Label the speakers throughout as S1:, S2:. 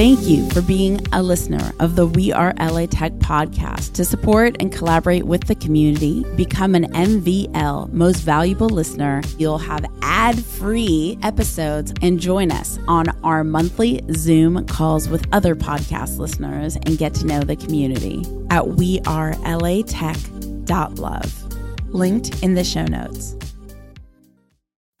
S1: Thank you for being a listener of the We Are LA Tech podcast. To support and collaborate with the community, become an MVL Most Valuable Listener. You'll have ad free episodes and join us on our monthly Zoom calls with other podcast listeners and get to know the community at wearelatech.love. Linked in the show notes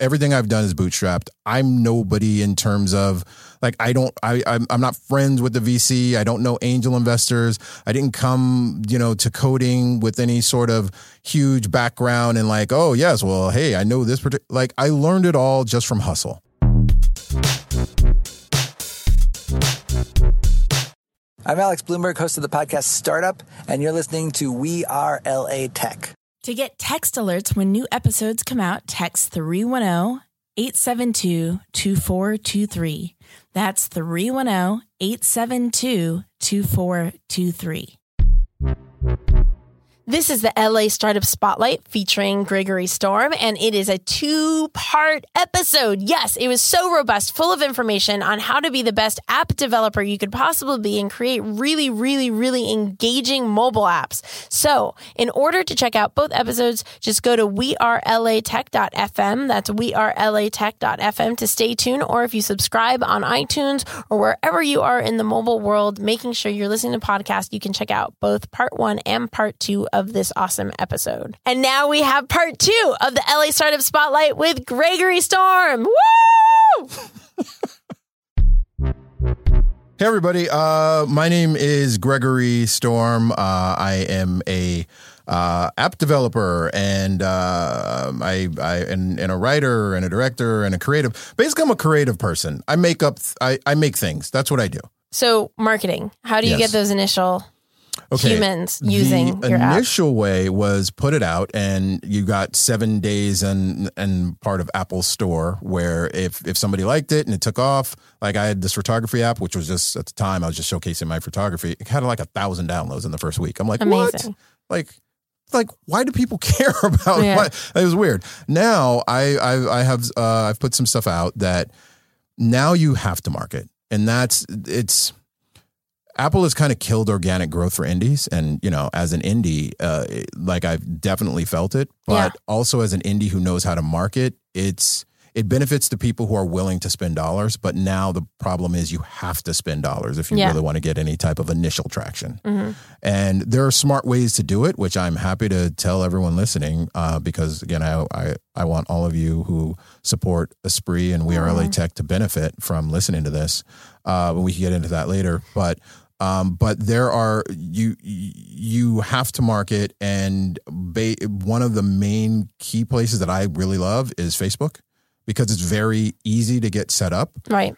S2: everything I've done is bootstrapped. I'm nobody in terms of like I don't I I'm, I'm not friends with the VC. I don't know angel investors. I didn't come you know to coding with any sort of huge background and like oh yes well hey I know this particular like I learned it all just from hustle.
S3: I'm Alex Blumberg, host of the podcast Startup, and you're listening to We Are LA Tech.
S1: To get text alerts when new episodes come out, text 310 872 2423. That's 310 872 2423.
S4: This is the LA Startup Spotlight featuring Gregory Storm, and it is a two part episode. Yes, it was so robust, full of information on how to be the best app developer you could possibly be and create really, really, really engaging mobile apps. So, in order to check out both episodes, just go to wearelatech.fm. That's wearelatech.fm to stay tuned, or if you subscribe on iTunes or wherever you are in the mobile world, making sure you're listening to podcasts, you can check out both part one and part two of of this awesome episode. And now we have part two of the LA Startup Spotlight with Gregory Storm. Woo!
S2: Hey everybody, uh, my name is Gregory Storm. Uh, I am a uh, app developer and uh, I, I and, and, a writer and a director and a creative. Basically, I'm a creative person. I make up, I, I make things. That's what I do.
S4: So marketing. How do you yes. get those initial okay. humans using
S2: the
S4: your
S2: initial
S4: app.
S2: way was put it out and you got seven days and and part of Apple store where if if somebody liked it and it took off, like I had this photography app, which was just at the time I was just showcasing my photography. It had like a thousand downloads in the first week. I'm like, Amazing. what? Like like why do people care about yeah. what it was weird now i i, I have uh, i've put some stuff out that now you have to market and that's it's Apple has kind of killed organic growth for indies, and you know, as an indie, uh, like I've definitely felt it, but yeah. also as an indie who knows how to market, it's it benefits the people who are willing to spend dollars. But now the problem is you have to spend dollars if you yeah. really want to get any type of initial traction. Mm-hmm. And there are smart ways to do it, which I'm happy to tell everyone listening, uh, because again, I, I I want all of you who support Espree and We Are LA mm-hmm. Tech to benefit from listening to this. Uh, we can get into that later, but um, but there are you you have to market, and ba- one of the main key places that I really love is Facebook because it's very easy to get set up.
S4: Right.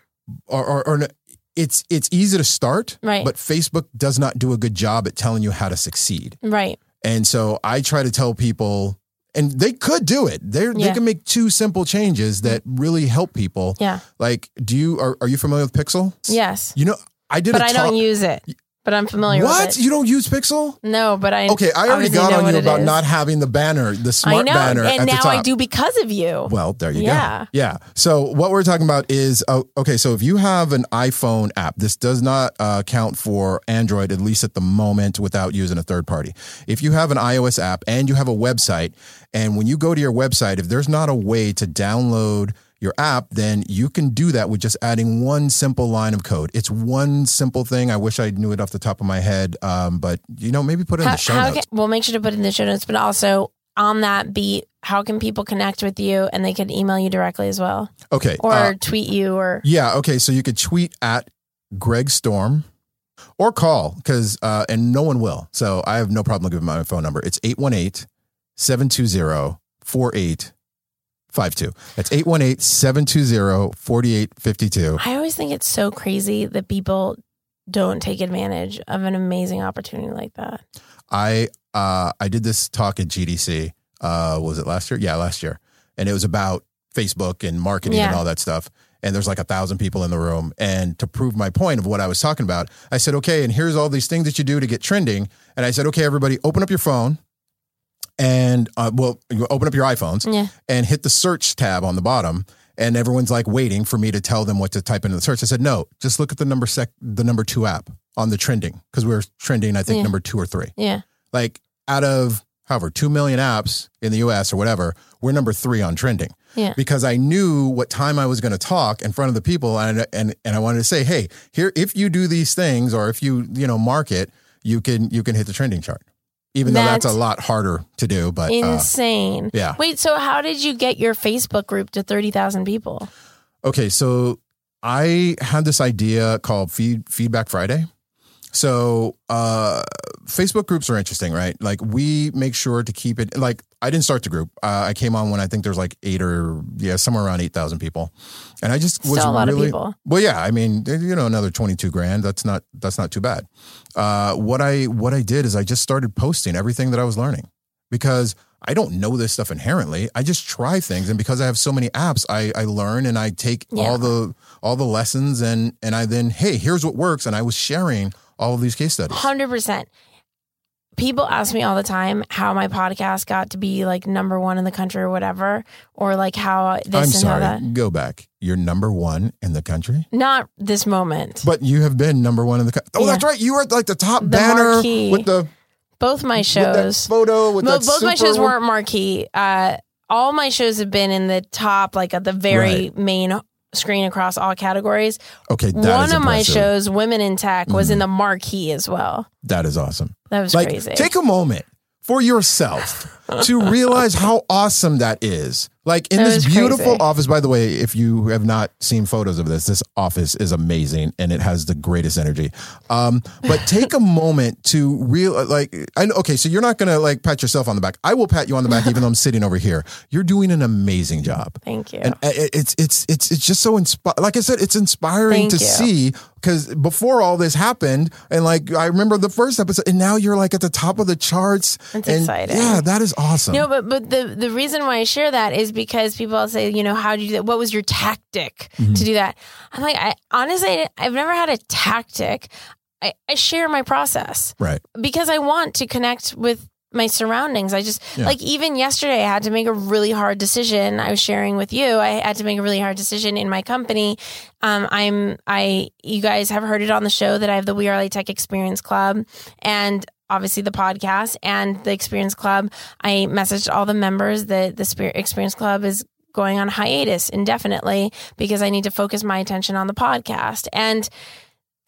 S2: Or, or, or it's it's easy to start.
S4: Right.
S2: But Facebook does not do a good job at telling you how to succeed.
S4: Right.
S2: And so I try to tell people and they could do it. They yeah. they can make two simple changes that really help people.
S4: Yeah.
S2: Like, do you are, are you familiar with Pixel?
S4: Yes.
S2: You know, I did,
S4: but I don't use it. But I'm familiar
S2: what?
S4: with
S2: it. You don't use Pixel?
S4: No, but I
S2: okay. I already got on you about is. not having the banner, the smart
S4: I know,
S2: banner,
S4: and now
S2: I
S4: do because of you.
S2: Well, there you yeah. go. Yeah. So what we're talking about is uh, okay. So if you have an iPhone app, this does not uh, count for Android, at least at the moment, without using a third party. If you have an iOS app and you have a website, and when you go to your website, if there's not a way to download your app, then you can do that with just adding one simple line of code. It's one simple thing. I wish I knew it off the top of my head, um, but you know, maybe put it in how, the show notes.
S4: Can, we'll make sure to put it in the show notes, but also on that beat, how can people connect with you and they can email you directly as well?
S2: Okay.
S4: Or uh, tweet you or.
S2: Yeah. Okay. So you could tweet at Greg Storm or call because, uh, and no one will. So I have no problem giving my phone number. It's 818 720 48 52. That's 818-720-4852.
S4: I always think it's so crazy that people don't take advantage of an amazing opportunity like that.
S2: I uh, I did this talk at GDC. Uh, was it last year? Yeah, last year. And it was about Facebook and marketing yeah. and all that stuff. And there's like a thousand people in the room. And to prove my point of what I was talking about, I said, okay, and here's all these things that you do to get trending. And I said, okay, everybody, open up your phone and uh, well, you open up your iPhones
S4: yeah.
S2: and hit the search tab on the bottom and everyone's like waiting for me to tell them what to type into the search. I said, no, just look at the number sec, the number two app on the trending because we are trending, I think,
S4: Yeah.
S2: number two or three.
S4: Yeah.
S2: Like out of however two million apps in the U.S. or whatever, we're number three on trending
S4: Yeah.
S2: because I knew what time I was going to talk in front of the people, and and and I wanted to say, hey, here, if you do these things, or if you you know market, you can you can hit the trending chart, even though that's
S4: That's
S2: a lot harder to do. But uh,
S4: Insane.
S2: yeah.
S4: Wait, so how did you get your Facebook group to 30,000 people?
S2: okay, so I had this idea called Feed Feedback Friday. So uh, Facebook groups are interesting, right? Like we make sure to keep it. Like I didn't start the group. Uh, I came on when I think there's like eight or yeah, somewhere around eight thousand people, and I just was
S4: Still a lot of people.
S2: well. Yeah, I mean, you know, another twenty two grand. That's not that's not too bad. Uh, what I what I did is I just started posting everything that I was learning because I don't know this stuff inherently. I just try things, and because I have so many apps, I I learn and I take
S4: Yeah.
S2: all the all the lessons and and I then hey, here's what works, and I was sharing all of these case studies.
S4: 100%. People ask me all the time how my podcast got to be like number one in the country or whatever, or like how this
S2: I'm
S4: and
S2: sorry.
S4: how that.
S2: Go back. You're number one in the country,
S4: Not this moment.
S2: but you have been number one in the country. Oh,
S4: Yeah.
S2: that's right. You were like the top
S4: The
S2: banner
S4: marquee.
S2: with the
S4: Both my shows.
S2: photo with
S4: Mo- both my shows weren't marquee. Uh, all my shows have been in the top, like at the very
S2: Right.
S4: main screen across all categories.
S2: Okay,
S4: One of my shows, Women in Tech, was in mm-hmm. the marquee as well.
S2: That is awesome.
S4: That was
S2: like,
S4: crazy.
S2: take a moment for yourself to realize how awesome that is. Like in this beautiful
S4: crazy.
S2: office, by the way, if you have not seen photos of this, this office is amazing and it has the greatest energy. Um, but take a moment to real like I know okay, so you're not gonna like pat yourself on the back. I will pat you on the back even though I'm sitting over here. You're doing an amazing job.
S4: Thank you.
S2: And uh, it's it's it's it's just so inspi- like I said, it's inspiring
S4: Thank
S2: to
S4: you.
S2: see because before all this happened, and like I remember the first episode, and now you're like at the top of the charts.
S4: That's
S2: and
S4: exciting.
S2: Yeah, that is awesome.
S4: No, but but the the reason why I share that is because people say, you know, how do you do that? What was your tactic
S2: Mm-hmm.
S4: to do that? I'm like, I honestly, I've never had a tactic. I, I share my process
S2: right.
S4: because I want to connect with my surroundings. I just
S2: Yeah.
S4: like even yesterday, I had to make a really hard decision. I was sharing with you. I had to make a really hard decision in my company. Um, I'm I. You guys have heard it on the show that I have the We Are LA Tech Experience Club, and obviously the podcast and the Experience Club. I messaged all the members that the Spirit Experience Club is going on hiatus indefinitely because I need to focus my attention on the podcast and.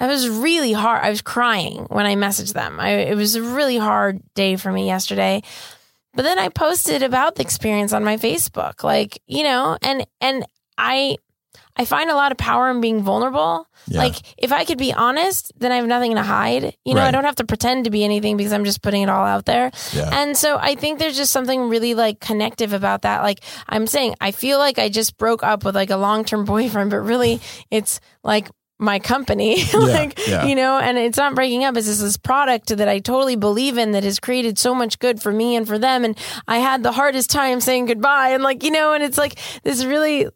S4: That was really hard. I was crying when I messaged them. I, it was a really hard day for me yesterday. But then I posted about the experience on my Facebook, like you know, and and I I find a lot of power in being vulnerable.
S2: Yeah.
S4: Like if I could be honest, then I have nothing to hide. You know, I don't have to pretend to be anything because I'm just putting it all out there.
S2: Yeah.
S4: And so I think there's just something really like connective about that. Like I'm saying, I feel like I just broke up with like a long term boyfriend, but really it's like my company. like,
S2: yeah.
S4: you know, and it's not breaking up. It's just this product that I totally believe in that has created so much good for me and for them. And I had the hardest time saying goodbye. And like, you know, and it's like this really.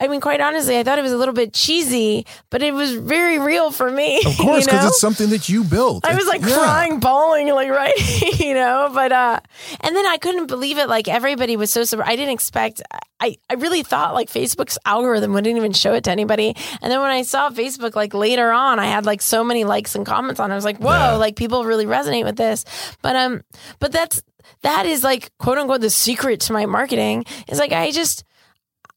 S4: I mean, quite honestly, I thought it was a little bit cheesy, but it was very real for me.
S2: Of course,
S4: you
S2: because
S4: know?
S2: it's something that you built.
S4: I was like
S2: yeah.
S4: crying, bawling, like right, you know. But uh, and then I couldn't believe it. Like everybody was so surprised. I didn't expect. I I really thought like Facebook's algorithm wouldn't even show it to anybody. And then when I saw Facebook like later on, I had like so many likes and comments on. it. I was like, whoa,
S2: Yeah.
S4: like people really resonate with this. But um, but that's that is like quote unquote the secret to my marketing is like I just.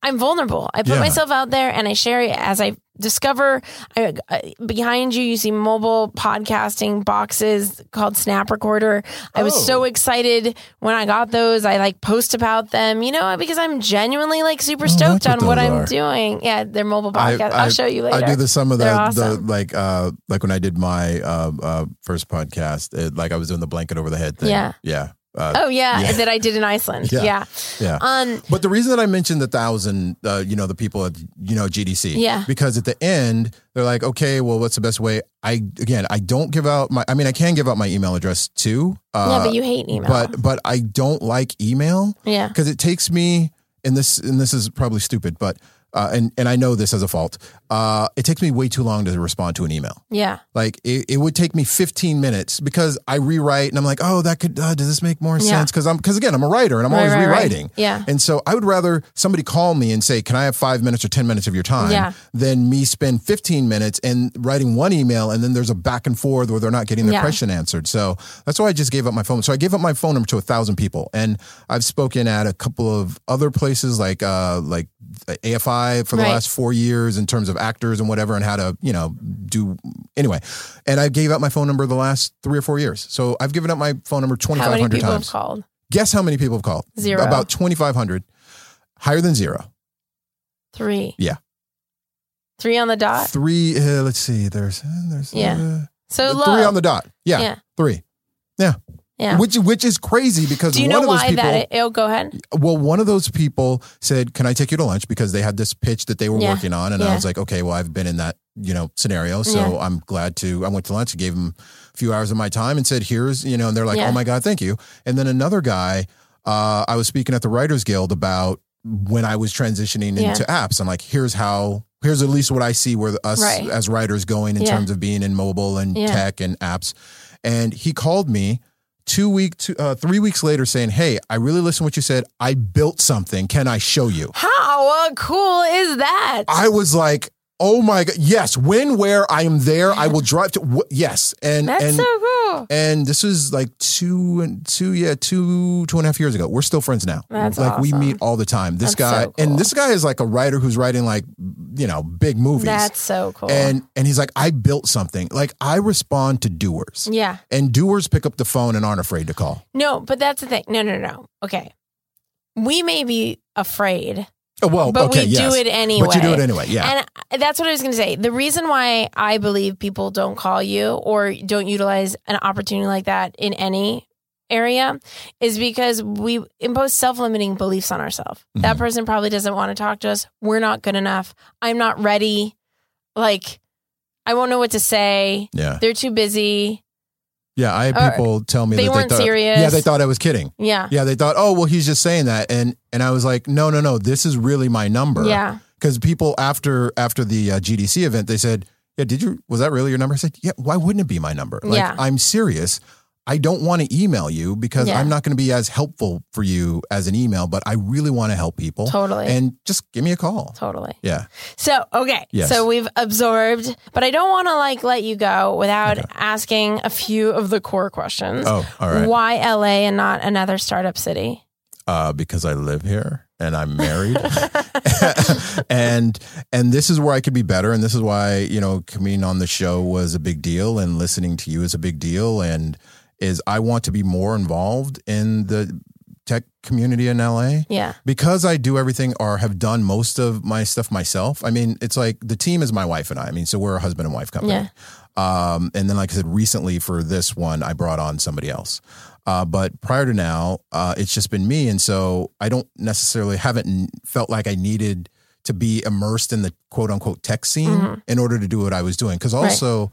S4: I'm vulnerable. I put
S2: Yeah.
S4: myself out there and I share it as I discover. I, I, behind you, you see mobile podcasting boxes called Snap Recorder. I was
S2: Oh.
S4: so excited when I got those. I like post about them, you know, because I'm genuinely like super
S2: Oh,
S4: stoked
S2: what
S4: on what I'm
S2: are.
S4: doing. Yeah, they're mobile podcasts.
S2: I-
S4: I'll show you later.
S2: I do the some of the,
S4: They're
S2: the like uh like when I did my uh, uh first podcast, it, like I was doing the blanket over the head thing.
S4: Yeah.
S2: yeah, uh,
S4: oh yeah,
S2: Yeah.
S4: that I did in Iceland.
S2: Yeah.
S4: yeah.
S2: yeah.
S4: Um,
S2: But the reason that I mentioned the thousand, uh, you know, the people at you know GDC,
S4: Yeah.
S2: because at the end they're like, okay, well, what's the best way? I again, I don't give out my. I mean, I can give out my email address too. Uh,
S4: yeah, but you hate email.
S2: but but I don't like email
S4: yeah.
S2: because it takes me and this and this is probably stupid, but uh, and and I know this as a fault. Uh, it takes me way too long to respond to an email.
S4: Yeah.
S2: Like it, it would take me 15 minutes because I rewrite and I'm like, oh, that could uh, does this make more
S4: Yeah.
S2: sense? Because I'm because again I'm a writer and I'm
S4: Right,
S2: always
S4: right, right.
S2: rewriting.
S4: Yeah.
S2: And so I would rather somebody call me and say, can I have five minutes or 10 minutes of your time?
S4: Yeah.
S2: Than me spend 15 minutes and writing one email and then there's a back and forth where they're not getting their
S4: Yeah.
S2: question answered. So that's why I just gave up my phone. So I gave up my phone number to a thousand people, and I've spoken at a couple of other places like uh like AFI for the
S4: Right.
S2: last four years in terms of actors and whatever, and how to you know do anyway. And I gave up my phone number the last three or four years. So I've given up my phone number twenty
S4: How
S2: five
S4: many
S2: hundred
S4: people
S2: times.
S4: have called?
S2: Guess how many people have called?
S4: Zero.
S2: About twenty five hundred. Higher than zero.
S4: Three.
S2: Yeah.
S4: Three on the dot.
S2: Three. Uh, let's see. There's uh, there's
S4: Yeah.
S2: uh,
S4: So
S2: three
S4: low.
S2: on the dot. Yeah,
S4: Yeah.
S2: three.
S4: Yeah.
S2: Which which is crazy because
S4: Do you
S2: one
S4: know
S2: of those
S4: why
S2: people.
S4: that? Oh, go ahead.
S2: Well, one of those people said, "Can I take you to lunch?" Because they had this pitch that they were
S4: Yeah.
S2: working on, and
S4: Yeah.
S2: I was like, "Okay, well, I've been in that you know scenario, so
S4: Yeah.
S2: I'm glad to." I went to lunch, and gave them a few hours of my time, and said, "Here's you know," and they're like,
S4: Yeah.
S2: "Oh my god, thank you." And then another guy, uh, I was speaking at the Writers Guild about when I was transitioning
S4: Yeah.
S2: into apps. I'm like, "Here's how." Here's at least what I see where us
S4: Right.
S2: as writers going in
S4: Yeah.
S2: terms of being in mobile and
S4: Yeah.
S2: tech and apps. And he called me two week, two, uh, three weeks later saying, Hey, I really listened to what you said. I built something. Can I show you?
S4: How uh, cool is that?
S2: I was like, Oh my God. Yes. When, where I am there, I will drive to, yes. And,
S4: That's
S2: and,
S4: so cool.
S2: and this is like two and two, yeah, two, two and a half years ago. We're still friends now.
S4: That's
S2: like we meet all the time. This
S4: That's
S2: guy,
S4: so cool.
S2: and this guy is like a writer who's writing like, you know, big movies.
S4: That's so cool.
S2: and, and he's like, I built something. Like I respond to doers
S4: yeah.
S2: and doers pick up the phone and aren't afraid to call.
S4: No, but that's the thing. No, no, no. Okay. We may be afraid,
S2: well,
S4: but
S2: okay,
S4: we
S2: yes.
S4: do it anyway.
S2: But you do it anyway, yeah.
S4: And that's what I was going to say. The reason why I believe people don't call you or don't utilize an opportunity like that in any area is because we impose self-limiting beliefs on ourselves. That
S2: Mhm.
S4: person probably doesn't want to talk to us. We're not good enough. I'm not ready. Like I won't know what to say.
S2: yeah,
S4: They're too busy.
S2: Yeah. I had
S4: Or
S2: people tell me
S4: they
S2: that
S4: weren't
S2: they thought,
S4: serious.
S2: Yeah, they thought I was kidding.
S4: Yeah.
S2: Yeah, they thought, oh, well, he's just saying that, and and I was like, no, no, no, this is really my number.
S4: Yeah.
S2: because people after after the uh, GDC event, they said, yeah, did you was that really your number? I said, yeah. Why wouldn't it be my number? Like,
S4: Yeah.
S2: I'm serious. I don't want to email you because
S4: Yeah.
S2: I'm not going to be as helpful for you as an email, but I really want to help people.
S4: Totally.
S2: And just give me a call.
S4: Totally.
S2: Yeah.
S4: So, okay.
S2: Yes.
S4: So we've absorbed, but I don't want to like let you go without asking a few of the core questions.
S2: Oh, all right.
S4: Why LA and not another startup city?
S2: uh, because I live here and I'm married, and and this is where I could be better, and this is why you know coming on the show was a big deal, and listening to you is a big deal, and is I want to be more involved in the tech community in LA
S4: Yeah.
S2: because I do everything or have done most of my stuff myself. I mean, it's like the team is my wife and I. I mean, so we're a husband and wife company.
S4: Yeah.
S2: Um, and then, like I said, recently for this one, I brought on somebody else. Uh, but prior to now, uh, it's just been me, and so I don't necessarily haven't felt like I needed to be immersed in the quote unquote tech scene
S4: Mhm.
S2: in order to do what I was doing. Because also,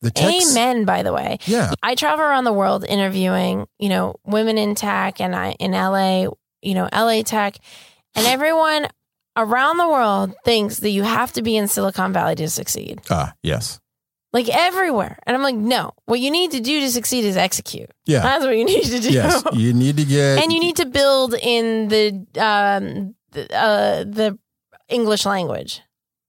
S2: the s-
S4: Amen, by the way.
S2: yeah,
S4: I travel around the world interviewing, you know, women in tech and I in LA, you know, LA tech, and everyone around the world thinks that you have to be in Silicon Valley to succeed.
S2: ah, yes,
S4: Like everywhere. And I'm like, no. What you need to do to succeed is execute.
S2: yeah,
S4: That's what you need to do.
S2: yes. You need to get
S4: and you need to build in the um the, uh the English language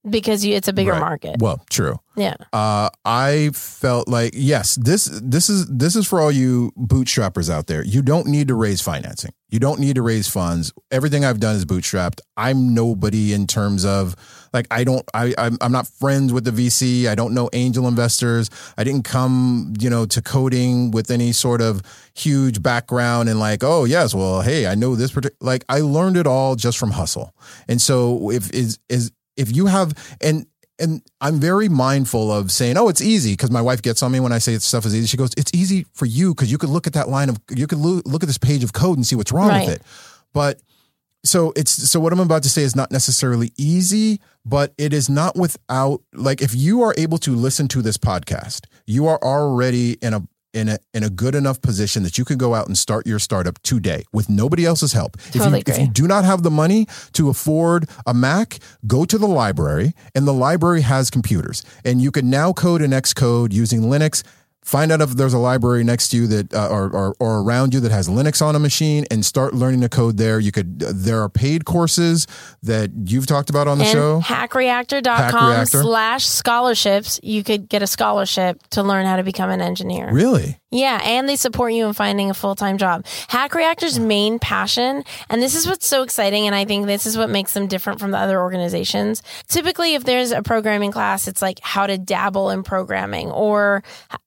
S4: because you, it's a bigger
S2: Right.
S4: market.
S2: well, true.
S4: Yeah.
S2: uh, I felt like yes, this this is this is for all you bootstrappers out there. You don't need to raise financing. You don't need to raise funds. Everything I've done is bootstrapped. I'm nobody in terms of like I don't I I'm, I'm not friends with the VC. I don't know angel investors. I didn't come you know to coding with any sort of huge background and like oh yes well hey I know this particular like I learned it all just from hustle. And so if is is if you have and and I'm very mindful of saying, "Oh, it's easy," because my wife gets on me when I say stuff is easy. She goes, "It's easy for you because you could look at that line of you could loo- look at this page of code and see what's wrong
S4: Right.
S2: with it." But so it's so what I'm about to say is not necessarily easy, but it is not without like if you are able to listen to this podcast, you are already in a in a in a good enough position that you can go out and start your startup today with nobody else's help.
S4: Totally
S2: if you if you do not have the money to afford a Mac, go to the library and the library has computers and you can now code in Xcode using Linux. Find out if there's a library next to you that uh, or, or or around you that has Linux on a machine and start learning to code there. You could there are paid courses that you've talked about on the
S4: and
S2: show.
S4: hackreactor.com
S2: Hackreactor.
S4: slash scholarships. You could get a scholarship to learn how to become an engineer.
S2: Really?
S4: Yeah, and they support you in finding a full time job. Hack Reactor's main passion, and this is what's so exciting, and I think this is what makes them different from the other organizations. Typically, if there's a programming class, it's like how to dabble in programming, or,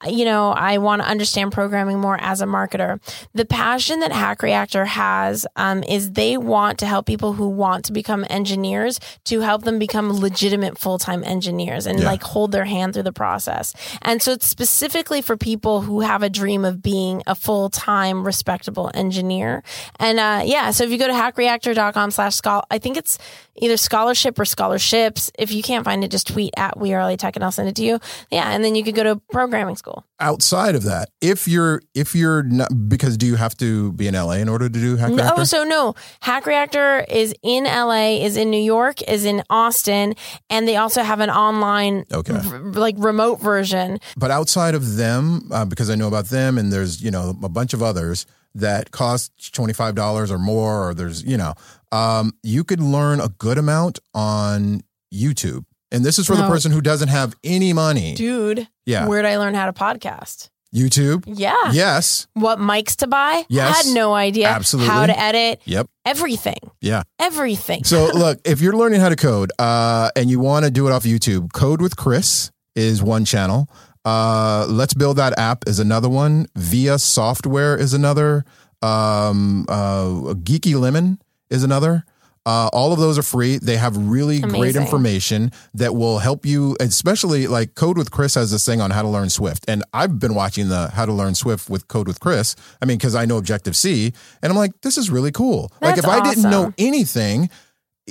S4: you know, I want to understand programming more as a marketer. The passion that Hack Reactor has um, is they want to help people who want to become engineers to help them become legitimate full time engineers and
S2: Yeah.
S4: like hold their hand through the process. And so it's specifically for people who have a dream of being a full time respectable engineer. And uh, yeah, so if you go to hackreactor.com slash scholar, I think it's either scholarship or scholarships. If you can't find it, just tweet at We Are LA Tech and I'll send it to you. Yeah, and then you could go to programming school.
S2: Outside of that, if you're if you're not because do you have to be in LA in order to do Hack Reactor?
S4: so no. Hack Reactor is in LA, is in New York, is in Austin, and they also have an online,
S2: Okay.
S4: r- like remote version.
S2: but outside of them, uh, because I know about them, and there's you know a bunch of others that cost twenty five dollars or more, or there's you know, um, you could learn a good amount on YouTube. And this is for the person who doesn't have any money.
S4: Dude,
S2: Yeah,
S4: where'd I learn how to podcast?
S2: YouTube.
S4: Yeah.
S2: Yes.
S4: What mics to buy?
S2: Yes.
S4: Had no idea.
S2: Absolutely.
S4: How to edit?
S2: Yep.
S4: Everything.
S2: Yeah.
S4: Everything.
S2: So look, if you're learning how to code uh, and you want to do it off YouTube, Code with Chris is one channel. Uh, Let's Build That App is another one. Vea Software is another. Um, uh, Geeky Lemon is another. Uh, all of those are free. They have really great information that will help you, especially like Code with Chris has this thing on how to learn Swift. And I've been watching the How to Learn Swift with Code with Chris. I mean, because I know Objective C, and I'm like, this is really cool. like,
S4: That's
S2: if I didn't know anything,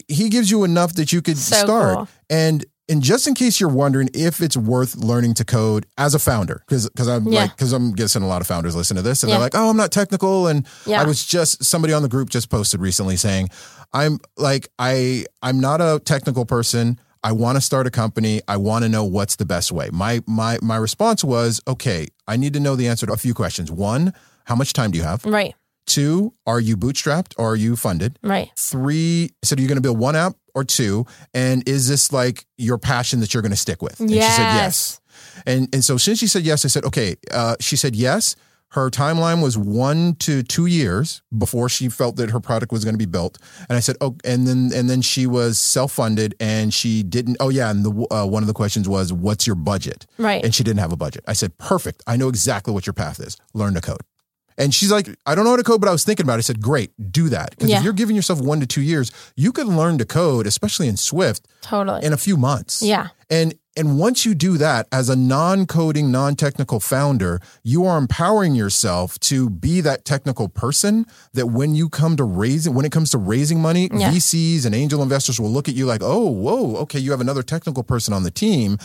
S2: he gives you enough that you could
S4: So
S2: start.
S4: cool.
S2: And and just in case you're wondering if it's worth learning to code as a founder, because because I'm
S4: Yeah.
S2: like because I'm guessing a lot of founders listen to this and
S4: Yeah.
S2: they're like, oh, I'm not technical. And
S4: Yeah.
S2: I was just somebody on the group just posted recently saying, I'm like I I'm not a technical person. I want to start a company. I want to know what's the best way. My my my response was, okay, I need to know the answer to a few questions. One, how much time do you have?
S4: right.
S2: Two, are you bootstrapped or are you funded?
S4: Right.
S2: three so you're going to build one app or two and is this like your passion that you're going to stick with? And she said yes. and and so since she said yes i said okay uh, she said yes. Her timeline was one to two years before she felt that her product was going to be built. And i said oh and then and then she was self-funded and she didn't oh yeah and the uh, one of the questions was what's your budget?
S4: Right.
S2: and she didn't have a budget. I said perfect. I know exactly what your path is. Learn to code and she's like, I don't know how to code, but I was thinking about it. I said, great, do that. Because
S4: Yeah.
S2: if you're giving yourself one to two years, you can learn to code, especially in Swift,
S4: Totally.
S2: in a few months.
S4: Yeah.
S2: And and once you do that as a non-coding, non-technical founder, you are empowering yourself to be that technical person that when you come to raising when it comes to raising money,
S4: Yeah.
S2: VCs and angel investors will look at you like, "Oh, whoa, okay, you have another technical person on the team."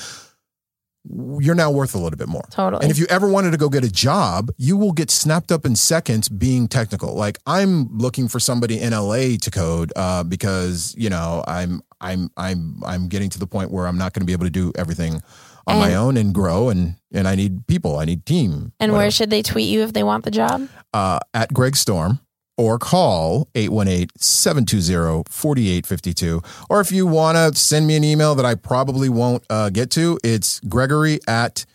S2: You're now worth a little bit more.
S4: Totally.
S2: And if you ever wanted to go get a job, you will get snapped up in seconds being technical. Like I'm looking for somebody in LA to code uh, because you know I'm I'm I'm I'm getting to the point where I'm not going to be able to do everything on my own and grow and and I need people. I need team.
S4: and where should they tweet you if they want the job?
S2: uh, at Greg Storm or call 818-720-4852 or if you want to send me an email that I probably won't uh, get to it's Gregory at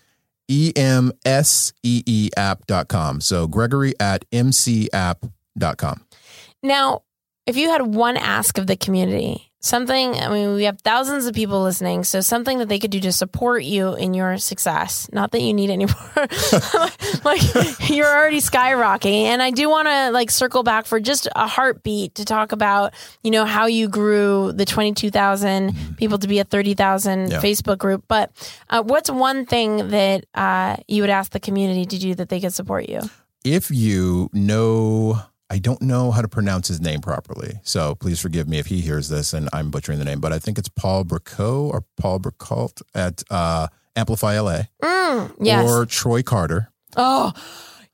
S2: emseeapp.com so Gregory at emseeapp.com
S4: Now, if you had one ask of the community, something, I mean, we have thousands of people listening, so something that they could do to support you in your success. Not that you need any more. like you're already skyrocketing. And I do want to like circle back for just a heartbeat to talk about, you know, how you grew the 22,000 people to be a 30,000
S2: Yeah.
S4: Facebook group. But uh, what's one thing that uh, you would ask the community to do that they could support you?
S2: if you know I don't know how to pronounce his name properly, so please forgive me if he hears this and I'm butchering the name, but I think it's Paul Bricot or Paul Bricalt at uh, Amplify LA.
S4: Mm, yes.
S2: or Troy Carter.
S4: Oh,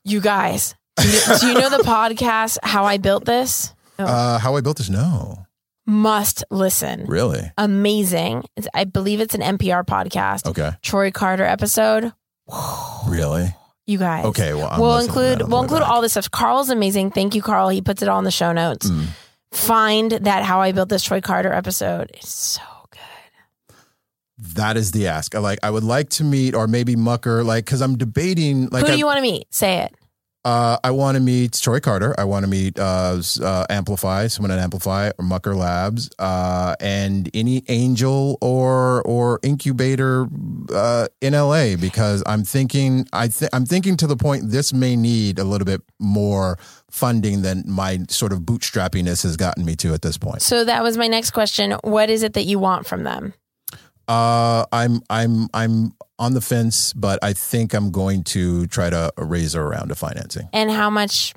S4: you guys. Do you, do you know the podcast, How I Built This?
S2: Uh, how I built this? No,
S4: Must listen.
S2: really.
S4: Amazing. It's, I believe it's an NPR podcast.
S2: Okay,
S4: Troy Carter episode.
S2: really.
S4: You guys.
S2: Okay, well, I'm
S4: we'll
S2: listening to that
S4: include we'll include
S2: back.
S4: all this stuff. Carl's amazing. Thank you, Carl. He puts it all in the show notes.
S2: Mm.
S4: Find that How I Built This Troy Carter episode. It's so good.
S2: That is the ask. I like. I would like to meet, or maybe Mucker, like, because I'm debating. Like,
S4: Who do you want to meet? Say it.
S2: Uh, I want to meet Troy Carter. I want to meet uh, uh, Amplify, someone at Amplify or Mucker Labs, uh, and any angel or or incubator uh, in LA because I'm thinking. I th- I'm thinking to the point this may need a little bit more funding than my sort of bootstrappiness has gotten me to at this point.
S4: So that was my next question. What is it that you want from them?
S2: Uh, I'm I'm I'm on the fence, but I think I'm going to try to raise a round of financing.
S4: And how much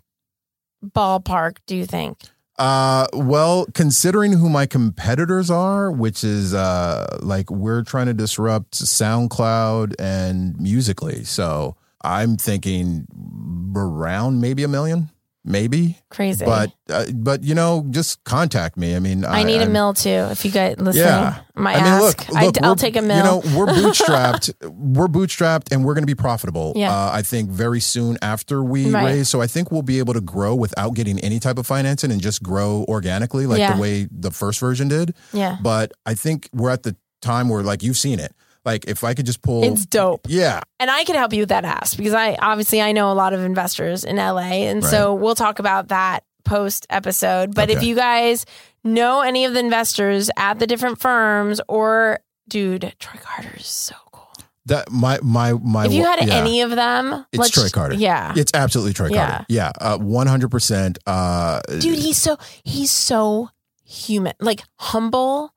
S4: ballpark do you think?
S2: Uh, well, considering who my competitors are, which is uh, like we're trying to disrupt SoundCloud and Musical.ly, so I'm thinking around maybe a million, maybe.
S4: Crazy.
S2: But uh, but you know, just contact me. I mean,
S4: I need a
S2: I'm-
S4: mill too. If you guys listening,
S2: Yeah.
S4: my
S2: I mean,
S4: ask,
S2: look,
S4: I, will take a mill.
S2: You know, we're bootstrapped. we're bootstrapped, and we're going to be profitable.
S4: Yeah.
S2: Uh, I think very soon after we
S4: Right.
S2: raise. So I think we'll be able to grow without getting any type of financing and just grow organically, like
S4: Yeah.
S2: the way the first version did.
S4: yeah,
S2: But I think we're at the time where, like, you've seen it. Like, if I could just pull,
S4: it's dope.
S2: yeah,
S4: And I can help you with that ask because I obviously I know a lot of investors in LA, and so we'll talk about that post episode. But if you guys know any of the investors at the different firms, or dude, Troy Carter is so cool.
S2: that my my my.
S4: if you had
S2: yeah.
S4: any of them,
S2: It's Troy Carter.
S4: Yeah,
S2: It's absolutely Troy
S4: Yeah.
S2: Carter. Yeah, uh, one hundred percent. Uh,
S4: dude, he's so he's so human, like humble,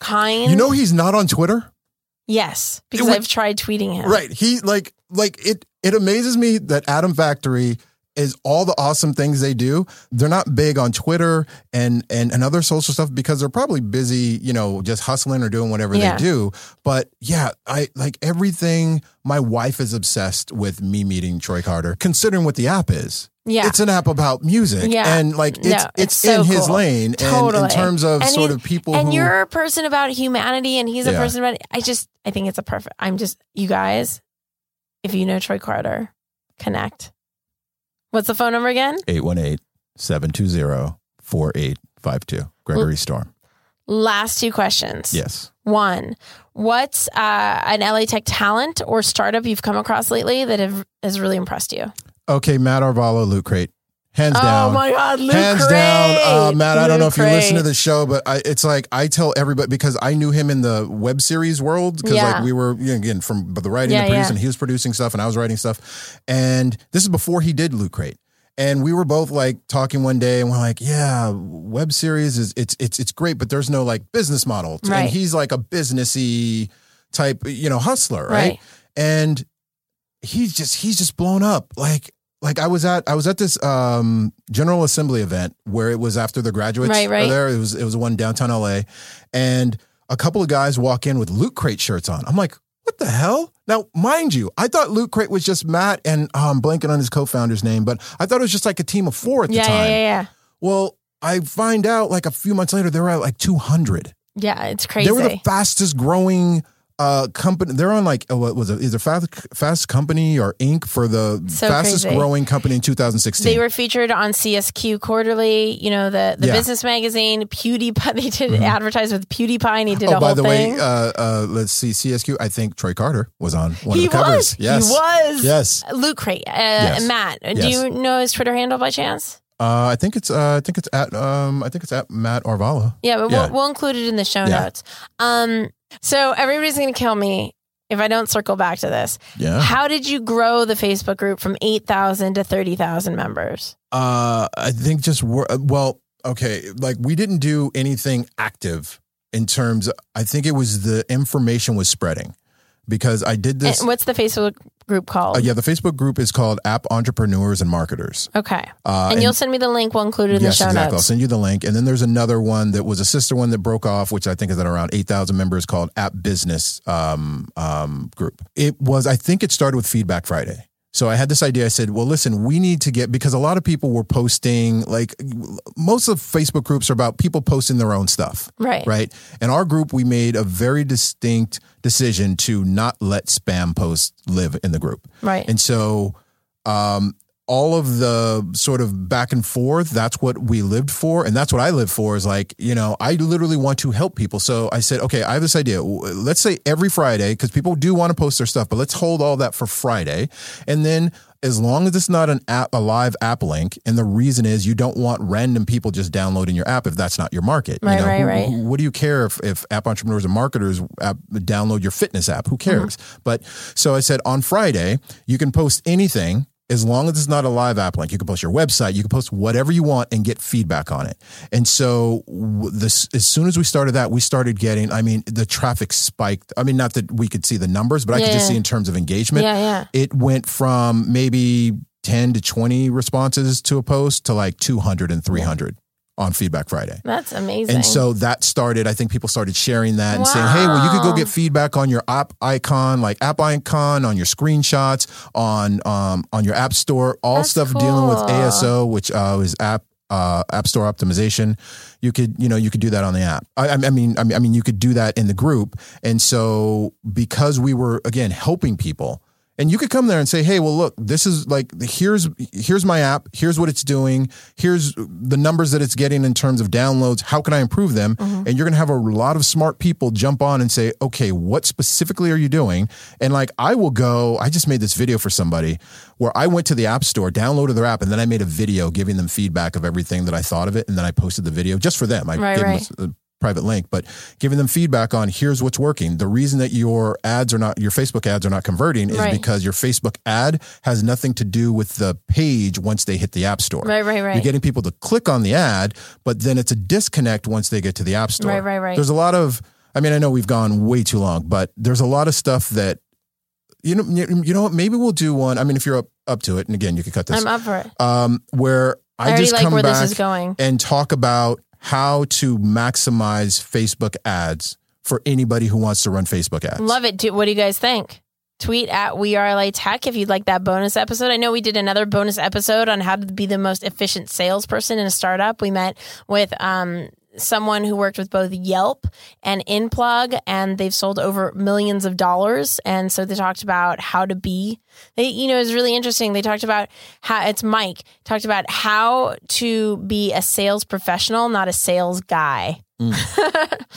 S4: kind.
S2: you know he's not on Twitter.
S4: Yes, because
S2: would-
S4: I've tried tweeting him.
S2: Right. He like like it it amazes me that Atom Factory is all the awesome things they do. They're not big on Twitter and and, and other social stuff because they're probably busy, you know, just hustling or doing whatever
S4: Yeah.
S2: they do. But yeah, I like everything my wife is obsessed with me meeting Troy Carter, considering what the app is.
S4: Yeah.
S2: It's an app about music.
S4: Yeah.
S2: And like it's
S4: No,
S2: it's,
S4: it's so
S2: in his
S4: cool.
S2: lane. And
S4: Totally.
S2: in terms of
S4: And
S2: sort of people
S4: and
S2: who
S4: you're a person about humanity and he's a
S2: Yeah.
S4: person about i just i think it's a perfect i'm just you guys if you know troy carter connect what's the phone number again
S2: 818-720-4852. Gregory Storm.
S4: last two questions
S2: Yes.
S4: one what's uh, an la tech talent or startup you've come across lately that have, has really impressed you
S2: Okay, Matt Arevalo, Loot Crate. Hands
S4: oh
S2: down.
S4: Oh my god Luke
S2: Hands down. Uh, Matt, I don't know
S4: Luke
S2: if you listen to the show, but I, it's like I tell everybody because I knew him in the web series world because
S4: Yeah.
S2: like we were you know, again from the writing
S4: Yeah,
S2: and producing,
S4: yeah.
S2: he was producing stuff and I was writing stuff. And this is before he did Loot Crate. And we were both like talking one day and we're like, yeah, web series is it's it's it's great, but there's no like business model.
S4: Right.
S2: And he's like a businessy type, you know, hustler, right?
S4: Right.
S2: And he's just he's just blown up. Like like I was at I was at this um General Assembly event where it was after the graduates
S4: Right, right.
S2: there. It was it was one downtown LA. And a couple of guys walk in with Loot Crate shirts on. I'm like, what the hell? Now, mind you, I thought Loot Crate was just Matt and oh, I'm blanking on his co-founder's name, but I thought it was just like a team of four at the
S4: yeah,
S2: time.
S4: yeah yeah yeah
S2: Well, I find out like a few months later they were at like 200.
S4: yeah it's crazy
S2: They were the fastest growing uh company. They're on like what was it? Is it? Either Fast Fast Company or Inc. for the
S4: So
S2: fastest
S4: crazy.
S2: growing company in 2016.
S4: They were featured on CSQ Quarterly, you know, the, the
S2: Yeah.
S4: business magazine. PewDiePie, they did advertise with PewDiePie and he did
S2: oh,
S4: a
S2: by the
S4: thing.
S2: way, uh, uh, let's see, CSQ. I think Troy Carter was on one
S4: he
S2: of the covers.
S4: was.
S2: Yes,
S4: He was.
S2: Yes.
S4: Loot Crate. Uh, Matt, do you know his Twitter handle by chance?
S2: Uh, I think it's uh, I think it's at um, I think it's at Matt Arevalo.
S4: Yeah, but
S2: Yeah.
S4: We'll, we'll include it in the show
S2: Yeah.
S4: notes. Um, so everybody's going to kill me if I don't circle back to this.
S2: Yeah.
S4: How did you grow the Facebook group from 8,000 to 30,000 members?
S2: Uh, I think just wor- well, okay, like we didn't do anything active in terms. I think it was the information was spreading because I did this.
S4: And what's the Facebook group called?
S2: Uh, yeah, the Facebook group is called App Entrepreneurs and Marketers.
S4: Okay.
S2: Uh,
S4: and, you'll send me the link. We'll include it in
S2: yes,
S4: the show
S2: exactly. I'll send you the link. And then there's another one that was a sister one that broke off, which I think is at around 8,000 members called App Business um, um, Group. It was, I think it started with Feedback Friday. So I had this idea. I said, well, listen, we need to get, because a lot of people were posting, like most of Facebook groups are about people posting their own stuff.
S4: Right.
S2: Right. And our group, we made a very distinct decision to not let spam posts live in the group.
S4: Right.
S2: And so, um, all of the sort of back and forth, that's what we lived for. And that's what I live for is like, you know, I literally want to help people. So I said, okay, I have this idea. Let's say every Friday, because people do want to post their stuff, but let's hold all that for Friday. And then as long as it's not an app, a live app link, and the reason is you don't want random people just downloading your app if that's not your market.
S4: Right,
S2: you know,
S4: right,
S2: who-
S4: right.
S2: who- what do you care if, if app entrepreneurs and marketers app, download your fitness app? Who cares? Uh-huh. But so I said on Friday, you can post anything as long as it's not a live app link. You can post your website, you can post whatever you want and get feedback on it. And so this, as soon as we started that, we started getting, I mean, the traffic spiked. I mean, not that we could see the numbers, but I could just see in terms of engagement,
S4: Yeah, yeah.
S2: it went from maybe 10 to 20 responses to a post to like 200 and 300 on Feedback Friday.
S4: That's amazing.
S2: And so that started, I think people started sharing that and saying, hey, well, you could go get feedback on your app icon, like app icon, on your screenshots, on um, on your app store, all
S4: That's
S2: stuff dealing with. ASO, which uh, is app uh, app store optimization. You could, you know, you could do that on the app. I, I mean, I mean, I mean, you could do that in the group. And so because we were again helping people, and you could come there and say, "Hey, well, look, this is like here's here's my app. Here's what it's doing. Here's the numbers that it's getting in terms of downloads. How can I improve them?"
S4: Mm-hmm.
S2: And you're going to have a lot of smart people jump on and say, "Okay, what specifically are you doing?" And like I will go. I just made this video for somebody where I went to the app store, downloaded their app, and then I made a video giving them feedback of everything that I thought of it, and then I posted the video just for them. I
S4: Right,
S2: gave
S4: right.
S2: them a, a private link, but giving them feedback on here's what's working. The reason that your ads are not your Facebook ads are not converting is
S4: Right.
S2: because your Facebook ad has nothing to do with the page once they hit the app store.
S4: Right, right, right.
S2: You're getting people to click on the ad, but then it's a disconnect once they get to the app store.
S4: Right, right, right.
S2: There's a lot of I mean, I know we've gone way too long, but there's a lot of stuff that you know you know what, maybe we'll do one. I mean, if you're up up to it, and again, you can cut this
S4: I'm up for it.
S2: um, where I,
S4: I
S2: just
S4: like
S2: come
S4: where
S2: back
S4: this is going.
S2: and talk about how to maximize Facebook ads for anybody who wants to run Facebook ads.
S4: Love it. What do you guys think? Tweet at We Are LA Tech if you'd like that bonus episode. I know we did another bonus episode on how to be the most efficient salesperson in a startup. We met with um, someone who worked with both Yelp and InPlug, and they've sold over millions of dollars. And so they talked about how to be. They, you know, it was really interesting. They talked about how it's Mike talked about how to be a sales professional, not a sales guy.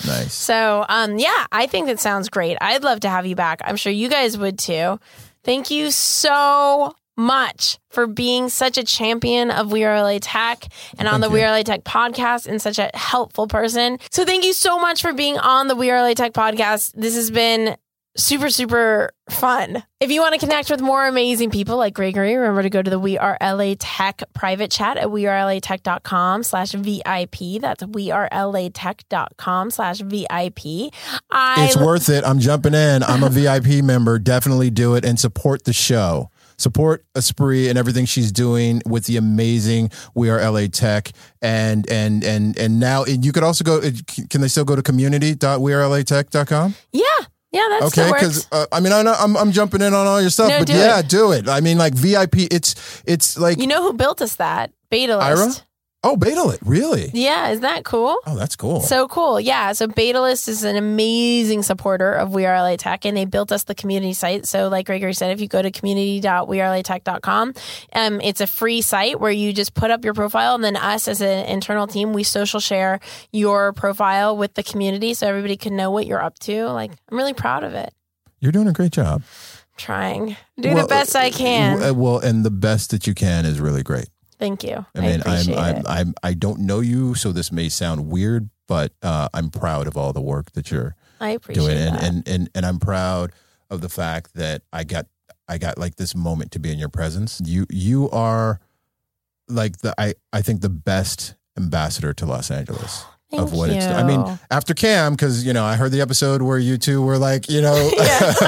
S2: Nice.
S4: So, um, yeah, I think that sounds great. I'd love to have you back. I'm sure you guys would too. Thank you so much for being such a champion of We Are LA Tech and on
S2: Thank
S4: the
S2: you.
S4: We Are LA Tech podcast and such a helpful person. So, thank you so much for being on the We Are LA Tech podcast. This has been super, super fun. If you want to connect with more amazing people like Gregory, remember to go to the We Are LA Tech private chat at wearelatech.com slash VIP. That's wearelatech.com slash VIP. I
S2: It's worth it. I'm jumping in. I'm a VIP member. Definitely do it and support the show. Support Espree and everything she's doing with the amazing We Are LA Tech and and and and now and you could also go. Can they still go to community.wearelatech.com?
S4: yeah, yeah, that's
S2: Okay, because uh, I mean I know I'm I'm jumping in on all your stuff,
S4: No,
S2: but
S4: do
S2: yeah,
S4: it.
S2: do it. I mean like VIP. It's it's like
S4: You know who built us that? Beta
S2: Ira? Oh BetaList really.
S4: Yeah, isn't that cool?
S2: Oh, that's cool.
S4: So cool. Yeah. So Betalist is an amazing supporter of We Are LA Tech and they built us the community site. So like Gregory said, if you go to community.wearelatech.com, um, it's a free site where you just put up your profile and then us as an internal team, we social share your profile with the community so everybody can know what you're up to. Like I'm really proud of it.
S2: You're doing a great job.
S4: Trying. Do
S2: Well,
S4: the best I can.
S2: Well, and the best that you can is really great.
S4: Thank you.
S2: I mean, I'm,
S4: appreciate
S2: I'm. I'm, I don't know you, so this may sound weird, but uh, I'm proud of all the work that you're
S4: I appreciate
S2: doing, and, and and and I'm proud of the fact that I got I got like this moment to be in your presence. You you are like the I I think the best ambassador to Los Angeles.
S4: Thank
S2: of what
S4: you.
S2: it's. I mean, after Cam, because you know, I heard the episode where you two were like, you know,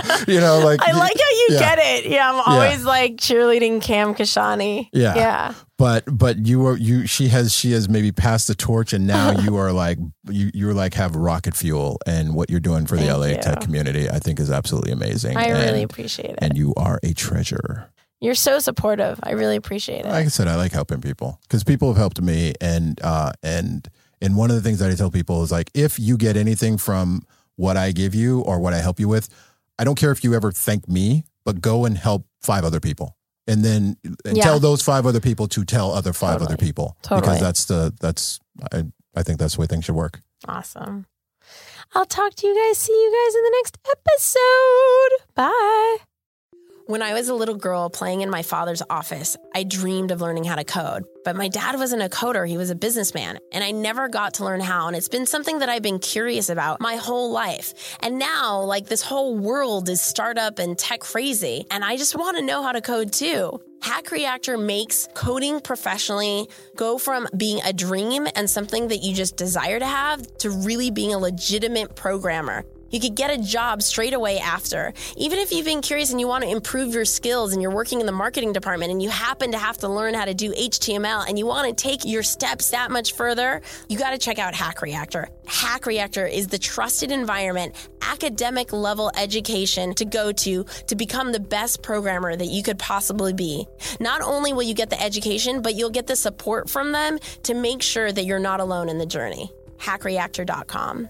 S2: you know, like
S4: I like how you
S2: yeah.
S4: get it. Yeah, I'm always like cheerleading Cam Kashani.
S2: Yeah.
S4: Yeah.
S2: but but you are you she has she has maybe passed the torch and now you are like you you're like have rocket fuel and what you're doing for the LA
S4: you.
S2: tech community I think is absolutely amazing.
S4: I
S2: and,
S4: really appreciate it.
S2: and you are a treasure.
S4: You're so supportive. I really appreciate it.
S2: Like I said, I like helping people because people have helped me, and uh, and and one of the things that I tell people is like, if you get anything from what I give you or what I help you with, I don't care if you ever thank me, but go and help five other people, and then and
S4: Yeah.
S2: tell those five other people to tell other five
S4: Totally.
S2: other people
S4: Totally.
S2: because that's the that's I I think that's the way things should work.
S4: Awesome. I'll talk to you guys. See you guys in the next episode. Bye. When I was a little girl playing in my father's office, I dreamed of learning how to code. But my dad wasn't a coder, he was a businessman, and I never got to learn how. And it's been something that I've been curious about my whole life. And now, like, this whole world is startup and tech crazy, and I just want to know how to code too. Hack Reactor makes coding professionally go from being a dream and something that you just desire to have to really being a legitimate programmer. You could get a job straight away after. Even if you've been curious and you want to improve your skills and you're working in the marketing department and you happen to have to learn how to do HTML and you want to take your steps that much further, you got to check out Hack Reactor. Hack Reactor is the trusted environment, academic level education to go to to become the best programmer that you could possibly be. Not only will you get the education, but you'll get the support from them to make sure that you're not alone in the journey. Hackreactor.com.